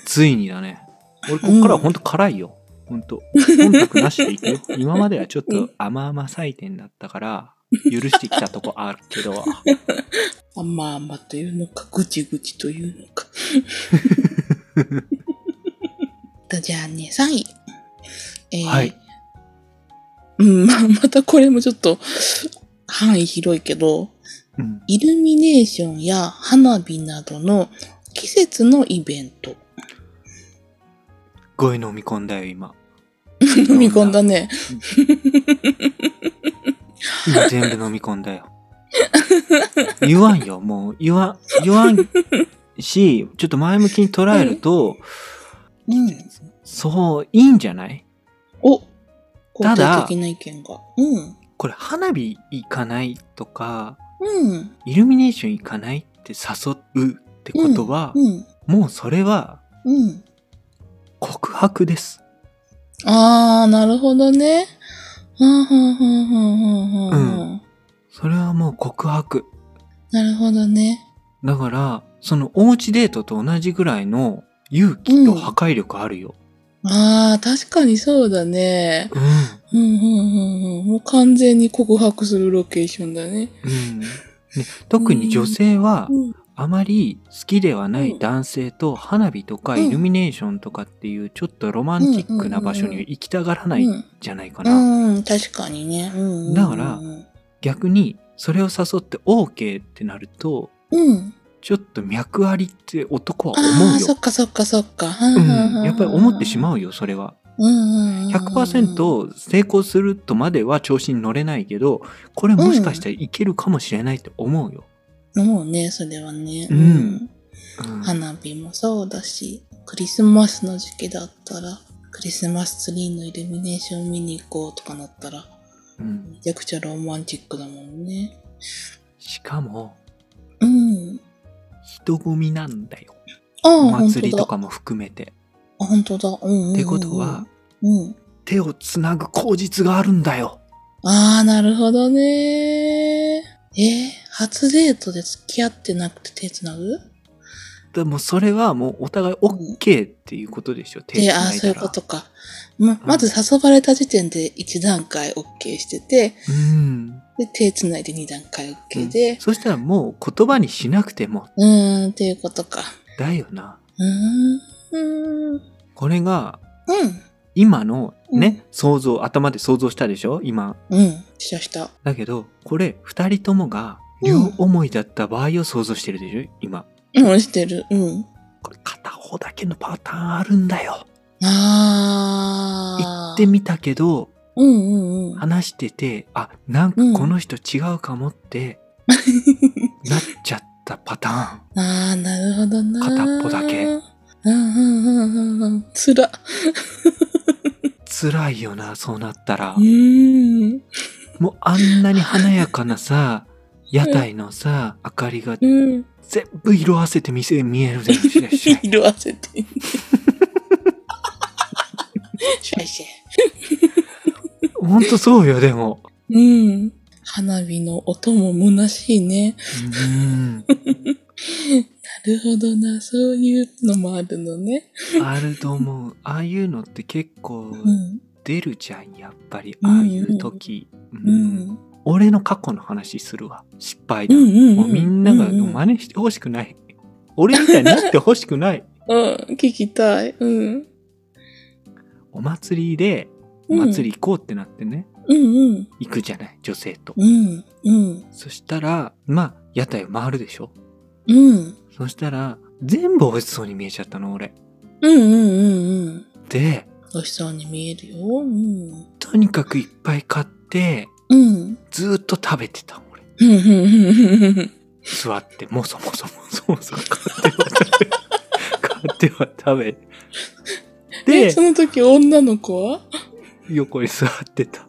ついにだね。俺、こっからはほんと辛いよ。ほんと。忖度なしでいくよ。*laughs* 今まではちょっと甘々採点だったから、許してきたとこあるけど、あまあまあというのか、ぐちぐちというのか。と *laughs* *laughs* じゃあね、3位。えーはい。うん、まあ、またこれもちょっと、範囲広いけど、うん。イルミネーションや花火などの季節のイベント。ごい飲み込んだよ、今。*laughs* 飲み込んだね。今全部飲み込んだよ。言わんよ、もう。言わん、言わんし、ちょっと前向きに捉えると、うん。そう、いいんじゃない？おただ肯定的な意見が。うん。これ、花火行かないとか、うん。イルミネーション行かないって誘うってことは、うん。もうそれはうん。告白です。あー、なるほどね。ふんふんふんふんふんふんふん。それはもう告白。なるほどね。だから、そのおうちデートと同じぐらいの勇気と破壊力あるよ。あー、確かにそうだね。うん。うん、うん、うん、うん。もう完全に告白するロケーションだね。うん。ね、特に女性はうん。あまり好きではない男性と花火とかうんイルミネーションとかっていうちょっとロマンチックな場所には行きたがらないんじゃないかな。うん、確かにね。だから逆にそれを誘って OK ってなるとうん。ちょっと脈ありって男はあ思うあ、そよっ。かそっかそっか。うん、やっぱり思ってしう。まうよ、それは。うんうんうん。100%成功するとまでは調子に乗れないけど、これもしかしたらいけるかもしれないって思うよ。もうね、それはね。うん花火もそうだし、クリスマスの時期だったら、クリスマスツリーのイルミネーション見に行こうとかなったら、うんめちゃくちゃロマンチックだもんね。しかも、うん。人混みなんだよ。お。祭りとかも含めて。あ、本当だ。うんうんうんうん。ってことは、うん。手をつなぐ口実があるんだよ。ああ、なるほどね。えー、初デートで付き合ってなくて手つなぐ？でもそれはもうお互い OK っていうことでしょ。手つで、ないだらああ、そういうことか。ま、まず誘われた時点で1段階 OK してて、うん。で、手つないで2段階 OK で、そしたらもう言葉にしなくても、うーん、っていうことか。だよな。うーん。これが、うん。今のね、うん想像、頭で想像したでしょ？今。うん。したした。だけど、これ、二人ともが、両思いだった場合を想像してるでしょ？今。うん、してる。うん。これ、片方だけのパターンあるんだよ。あ言あ。ってみたけど、うんうんうん。話してて、あ、なんかこの人違うかもって、なっちゃったパターン。*laughs* ああ、なるほどな。片っぽだけうんうんうんうんうん。つら。辛いよな、そうなったらう。もうあんなに華やかなさ、*laughs* 屋台のさ、明かりがうん。全部色あせて店見えるでしょ。*laughs* 色あせて。シャイシほんとそうよ、でも。うん。花火の音も虚しいね。うん。なるほどな。そういうのもあるのね。あると思う。ああいうのって結構うん。出るじゃん、やっぱり。うんああいう時。ううんん。俺の過去の話するわ。失敗だ。うんうんうん。もうみんながうんうん真似してほしくない。俺みたいになってほしくない。*laughs* うん、聞きたい。うん。お祭りで、祭り行こうってなってね、うんうん。行くじゃない、女性と。うん。うん。そしたら、まあ、屋台を回るでしょ？うん。そしたら、全部美味しそうに見えちゃったの、俺。うんうんうんうん。で、美味しそうに見えるよ。うん。とにかくいっぱい買って、うん。ずーっと食べてた、俺。うんうんうんうん座って、もそもそもそもそも買っては食べ、買っては食べ。え、でそ、の時女の子は？横に座ってた。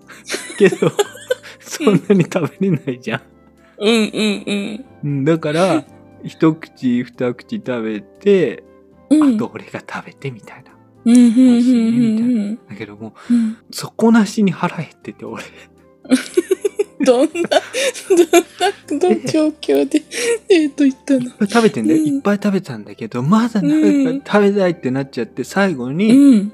けど、*laughs* そんなに食べれないじゃん。うんうんうん。うんだから、一口二口食べて、うん。あと俺が食べてみたいな。うんうんうんうんだけどもう、うん。底なしに腹減ってて、俺。*laughs* どんな、どんな、どんな状況でデート行ったのいっぱい食べてんだよ。うんいっぱい食べたんだけど、まだ食べたいってなっちゃって、最後うに。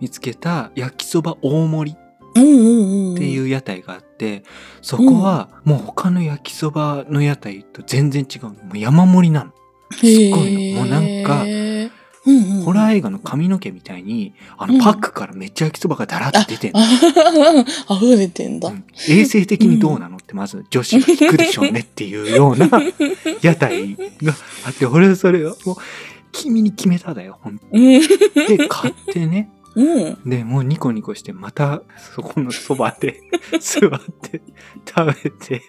見つけた焼きそば大盛り。っていう屋台があって、そこはもう他の焼きそばの屋台と全然違うの。もう山盛りなの。すっごいの。もうなんか、うんうん、ホラー映画の髪の毛みたいに、あのパックからめっちゃ焼きそばがだらって出てんの。あ、溢れてんだ。うん衛生的にどうなのってまず女子が聞くでしょうねっていうような屋台があって、俺はそれをもう君に決めただよ、ほん。で、買ってね。うん。で、もうニコニコして、またそこのそばで座って食べて、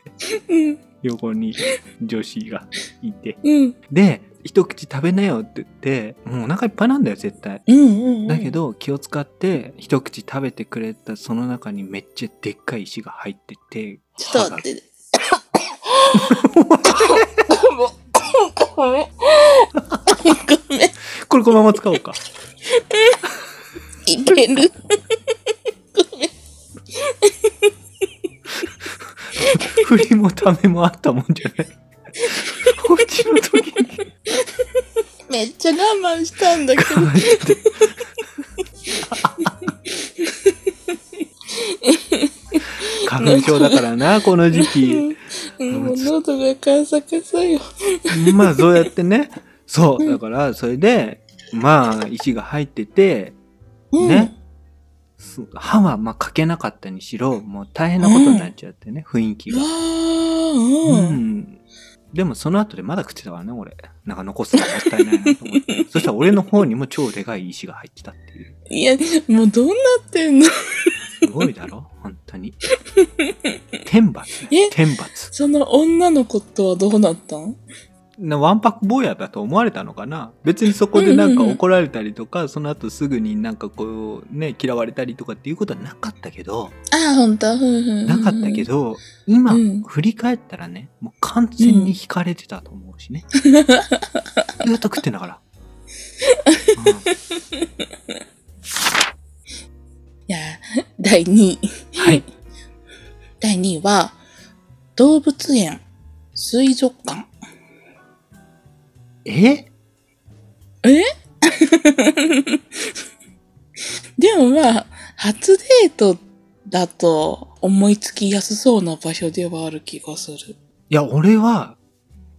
うん。横に女子がいて。うん。で、一口食べなよって言って、もうお腹いっぱいなんだよ、絶対。うん。うん。だけ、ど気を使って一口食べてくれたその中にめっちゃでっかい石が入っててちょっと待って。ごめん。ごめん。*laughs* これこのまま使おうかいける。ごめん。*laughs* 振りもためもあったもんじゃないこっちの時に。めっちゃ我慢したんだけど。花粉症だからなこの時期。うん、もう喉がカサカサよ。まあそうやってね。そう。だからそれでまあ石が入っててうん。歯はまあかけなかったにしろもう大変なことになっちゃってね雰囲気が。うん。ん、でもその後でまだ食ってたからね、俺。なんか残すのもったいないなと思って。*laughs* そしたら俺の方にも超でかい石が入ってたっていう。いや、もうどうなってんの？すごいだろ？本当に？天罰。え？天罰。その女の子とはどうなったん？なわんぱく坊やだと思われたのかな？別にそこでなんか怒られたりとか、その後すぐになんかこうね、嫌われたりとかっていうことはなかったけど、ああ、ほんと？ふんふんふんなかったけ。ど、今うん振り返ったらね、もう完全に惹かれてたと思うしね。ずっと食ってんだから。うんいや、第2位。はい。第2位は、動物園、水族館。え？え？*laughs* でもまあ、初デートだと思いつきやすそうな場所ではある気がする。いや、俺は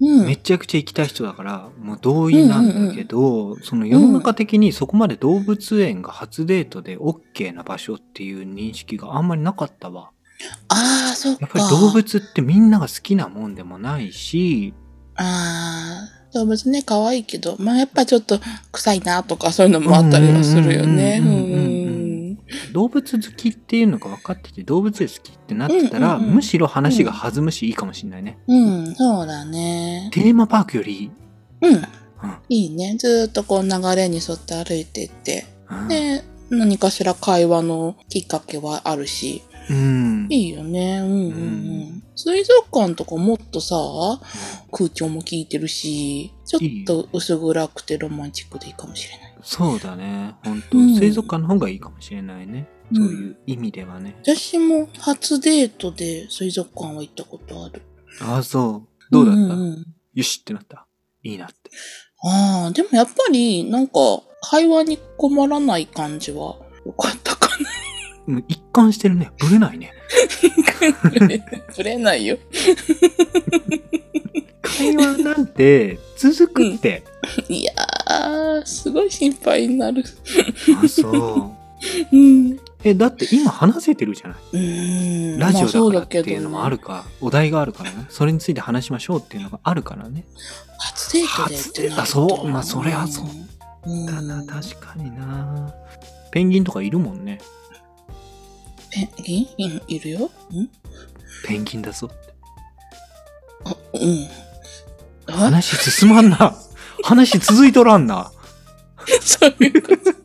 うん。めちゃくちゃ行きたい人だから、もう同意なんだけど、その世の中的にそこまで動物園が初デートで OK な場所っていう認識があんまりなかったわ。ああ、そっか。やっぱり動物ってみんなが好きなもんでもないし、ああ、動物ね、可愛いけど、まあやっぱちょっと臭いなとかそういうのもあったりはするよね。ううんうんうんうんうんん。動物好きっていうのが分かってて動物園好きってなってたら、うんうんうんむしろ話が弾むしいいかもしれないね。うん、そうだね。テーマパークよりいい？うん。いいね。ずーっとこう流れに沿って歩いてって、うんで、何かしら会話のきっかけはあるし、うん。いいよね。うんうんううんん。水族館とかもっとさ、空調も効いてるし、ちょっと薄暗くてロマンチックでいいかもしれない。そうだね。本当、うん水族館の方がいいかもしれないね。うんそういう意味ではね。私も初デートで水族館は行ったことある。ああ、そう。どうだった、んんんよしってなった？いいなって。ああ、でもやっぱり、なんか、会話に困らない感じは良かった一貫してるね。ぶれないね。な。ぶれないよ。会話なんて続くって。いやー、すごい心配になる。あ、そう。うん。え、だって今話せてるじゃない。うーん。ラジオだからっていうのもあるか、お題があるからね。それについて話しましょうっていうのがあるからね。初デートでそうまあそれはそううん。だな、確かにな。ペンギンとかいるもんね。ペンギンうんいるよ。ん？ペンギンだぞ。あ、うん。あ？話進まんな。話続いとらんな。*laughs* そういうこと。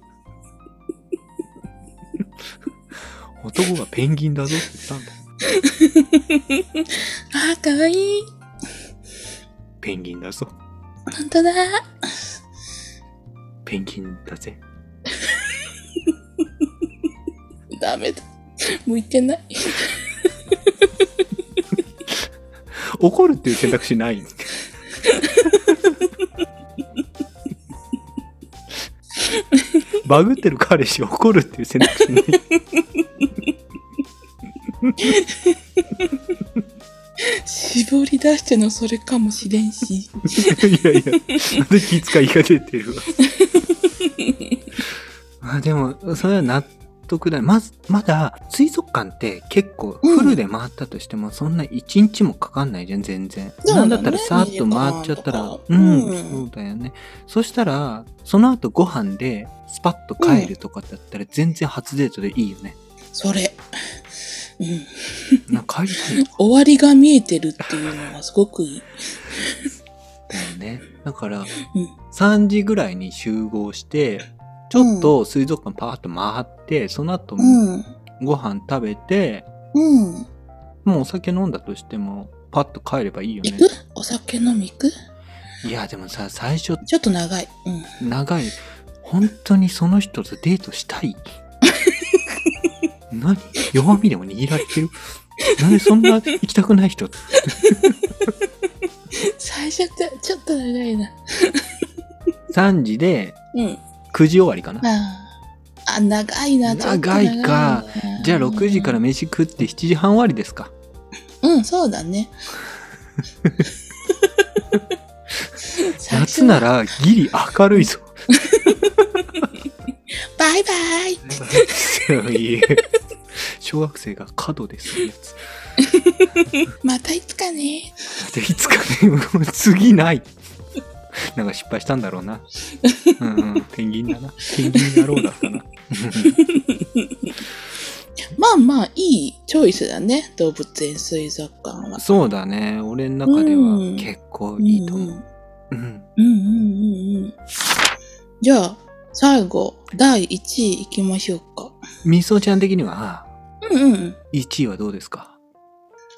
男がペンギンだぞって言ったんだよ。*laughs* あー、かわいい。ペンギンだぞ。ほんとだ。ペンギンだぜ。*laughs* ダメだ。*laughs* 向いてない。怒るっていう選択肢ない。バグってる彼氏怒るっていう選択肢ない？絞り出してのそれかもしれんし。いやいや、なんで気遣いが出てるわ。*laughs* あでも、それは納得だ。まず、まだ、水族館って結構フルで回ったとしても、そんな一日もかかんないじゃん、全然。そうだねなんだったらさーっと回っちゃったら、うん、うんそうだよね。そしたら、その後ご飯でスパッと帰るとかだったら全然初デートでいいよね。それ。うん。なんか帰りたい *laughs* 終わりが見えてるっていうのはすごくいい。だよね。だから、うん。3時ぐらいに集合して、ちょっと水族館パーッと回って、その後うん。ご飯食べて、うん。もうお酒飲んだとしても、パッと帰ればいいよね行。く？お酒飲み行く？いや、でもさ、最初、ちょっと長い。うん。長い。本当にその人とデートしたい？*laughs* 何？弱みでも握られてる？なんでそんな行きたくない人？*laughs* 最初ってちょっと長いな。?3 時でうん。9時終わりかな。あ長いな。ちょっと長いか長いなじゃあ6時から飯食って7時半終わりですか。うん、そうだね。*laughs* 夏ならギリ明るいぞ。*laughs* バイバイ *laughs* 小学生が角でするやつ。またいつかね。で、いつかね、もう次ない。*laughs* なんか失敗したんだろうな。*laughs* うんうん、ペンギンだな。ペンギン野郎だったな。*laughs* まあまあ、いいチョイスだね。動物園水族館は。そうだね。俺の中では結構いいと思う。うん。うんうんうんうん。じゃあ、最後、第1位いきましょうか。みそちゃん的には、うんうん。1位はどうですか？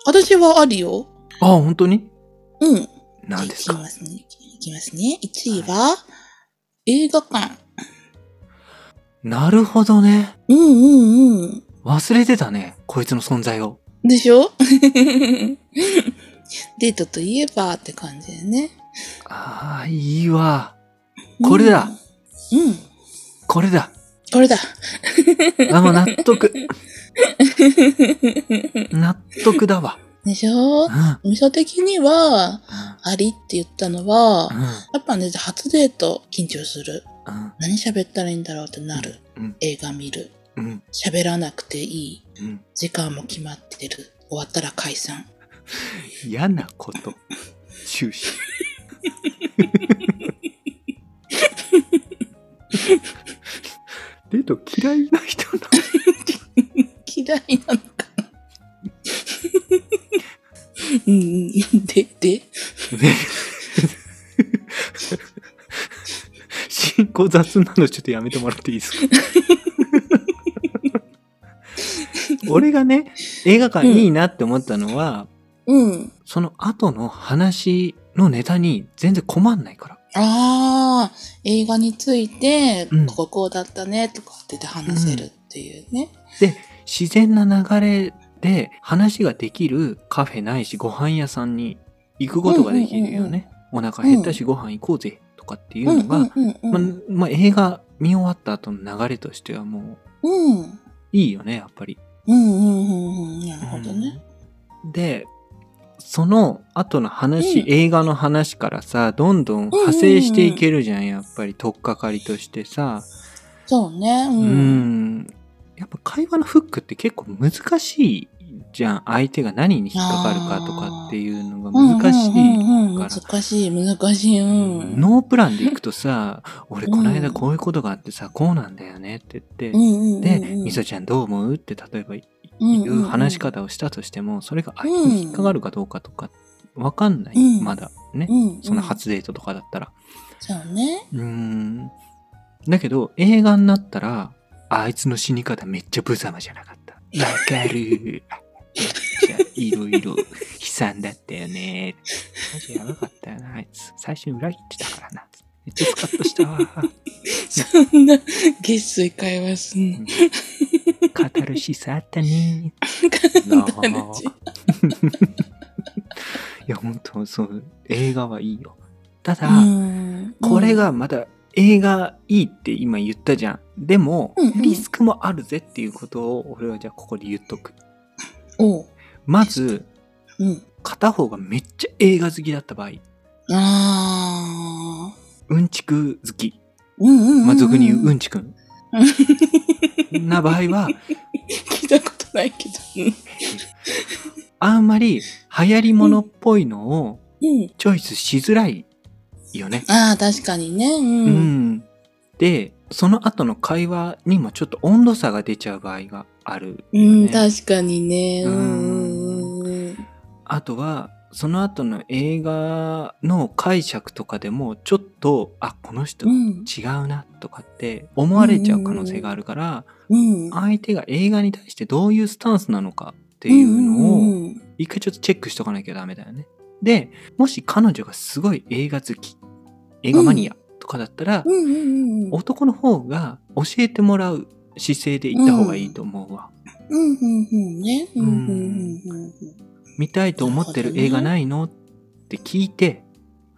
私はあるよ。あ、本当に？うん。何ですか？ね。いきますね。1位は、映画館。なるほどね。うんうんうん。忘れてたね。こいつの存在を。でしょ？*laughs* デートといえばって感じでね。ああ、いいわ。これだうん。うん。これだ。これだ。あ、もう納得。*laughs* 納得だわ。でしょ？うん。味噌的には、ありって言ったのは、うん。やっぱね、初デート緊張する。うん。何喋ったらいいんだろうってなる。うん。映画見る。うん。喋らなくていい。うん。時間も決まってる。終わったら解散。嫌なこと。終始。*laughs* デート嫌いな人な *laughs* 嫌いなのかなうんうん。で、で？進行雑なのちょっとやめてもらっていいですか？俺がね、映画館いいなって思ったのは、うん。その後の話のネタに全然困んないから。ああ、映画について、うんこここうだったねとかって話せるっていうね。自然な流れで話ができるカフェないしご飯屋さんに行くことができるよね。お腹減ったしご飯行こうぜとかっていうのが、ままあ映画見終わった後の流れとしてはもううん。いいよね、やっぱり。うんうんうんうん。なるほどね。うんで、その後の話、うん映画の話からさ、どんどん派生していけるじゃん、やっぱり、取っかかりとしてさ。そうね。う。うんん。やっぱ会話のフックって結構難しいじゃん。相手が何に引っかかるかとかっていうのが難しい。うんうんうんから難しい、難しい。うん。ノープランで行くとさ、*laughs* 俺この間こういうことがあってさ、こうなんだよねって言って、うんで、みそちゃんどう思うって例えばいう話し方をしたとしても、それが相手に引っかかるかどうかとか、わかんない、うんまだね。その初デートとかだったら。そうね。うーん。だけど、映画になったら、あいつの死に方めっちゃ無様じゃなかった。わかる。*laughs* いろいろ悲惨だったよね。マジやばかったよな、あいつ。最初に裏切ってたからな。めっちゃスカッとしたわ。そんな、月水会話すんの？カタルシスあったね。なあ *laughs* いや、本当そう、映画はいいよ。ただ、うんこれ、がまだ映画いいって今言ったじゃん。でもリスクもあるぜっていうことを俺はじゃあここで言っとく。おう。まず、うん。片方がめっちゃ映画好きだった場合、あうんちく好き。ー。うんうんうんうん。まあ、俗に言ううんちくん。*laughs* な場合は、聞いたことないけど。あんまり流行り物っぽいのをうん。チョイスしづらいよね。ああ、確かにね。う。うんん。で、その後の会話にもちょっと温度差が出ちゃう場合があるようん、ね。確かにね。ううん。あとは、その後の映画の解釈とかでも、ちょっと、あ、この人うん。違うなとかって思われちゃう可能性があるから、うん。相手が映画に対してどういうスタンスなのかっていうのを、ん一回ちょっとチェックしとかなきゃダメだよね。で、もし彼女がすごい映画好き、映画マニアとかだったら。男の方が教えてもらう姿勢で行った方がいいと思うわ。うんうんうんね。うんうんうんうん見たいと思ってる映画ないの？って聞いて、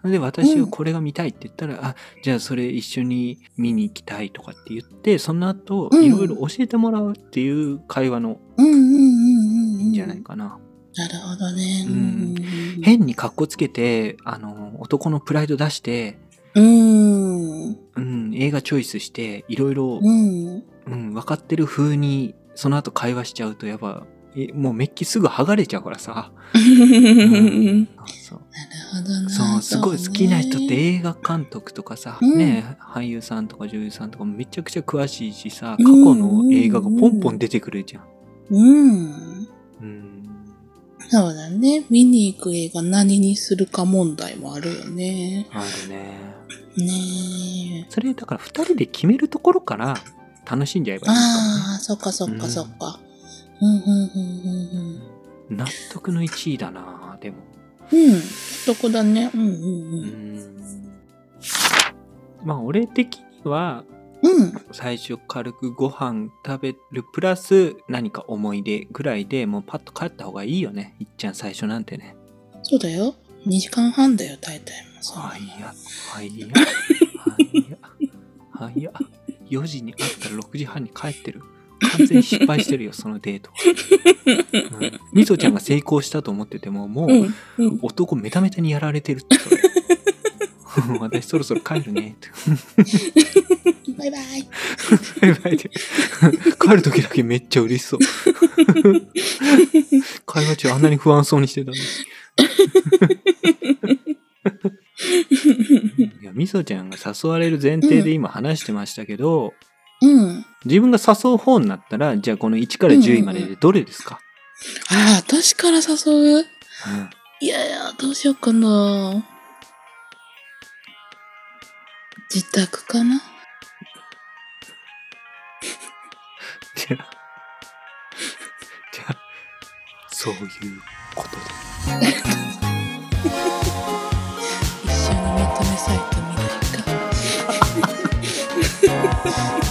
で、私はこれが見たいって言ったら、あ、じゃあそれ一緒に見に行きたいとかって言って、その後、うんいろいろ教えてもらうっていう会話のうんうんうんうんうん。いいんじゃないかな。なるほどね。ううんんうん変に格好つけて、あの、男のプライド出して、うん。うん、映画チョイスして、いろいろ、うん。うん、分かってる風にその後会話しちゃうとやっぱえもうメッキすぐ剥がれちゃうからさ、*laughs* なるそうほどな。そうすごい好きな人ってね映画監督とかさ、うんね俳優さんとか女優さんとかもめちゃくちゃ詳しいしさ過去の映画がポンポン出てくるじゃん。うん。うんそうだね。見に行く映画何にするか問題もあるよね。あるね。ねえ。それだから2人で決めるところから楽しんじゃえばいい。ああ、そっかそっかそっか。うん、うん、うん、うん、納得の1位だなでも。うん。うん、そこだね。うん、うん、ううん。ん。まあ俺的にはうん。最初軽くご飯食べるプラス何か思い出ぐらいでもうパッと帰った方がいいよね。いっちゃん最初なんてね。そうだよ。2時間半だよ、大体もさ。はいや、はいや、はいや、はいや。4時に会ったら6時半に帰ってる。完全に失敗してるよ、*laughs* そのデートは。うんみそちゃんが成功したと思ってても、もう、うん、うん。男メタメタにやられてるってそれ *laughs* 私そろそろ帰るねって。*laughs* バイバイ。バイバイで帰る時だけめっちゃ嬉しそう。会話中あんなに不安そうにしてたのに。いや、みそちゃんが誘われる前提で今話してましたけど、うん。自分が誘う方になったら、じゃあこの1から10位まででどれですか、ああ、私から誘う？うん。いやいや、どうしようかな。自宅かな？*laughs* じゃあ、じゃあ、そういうことで。一 *laughs* サイト見ないか。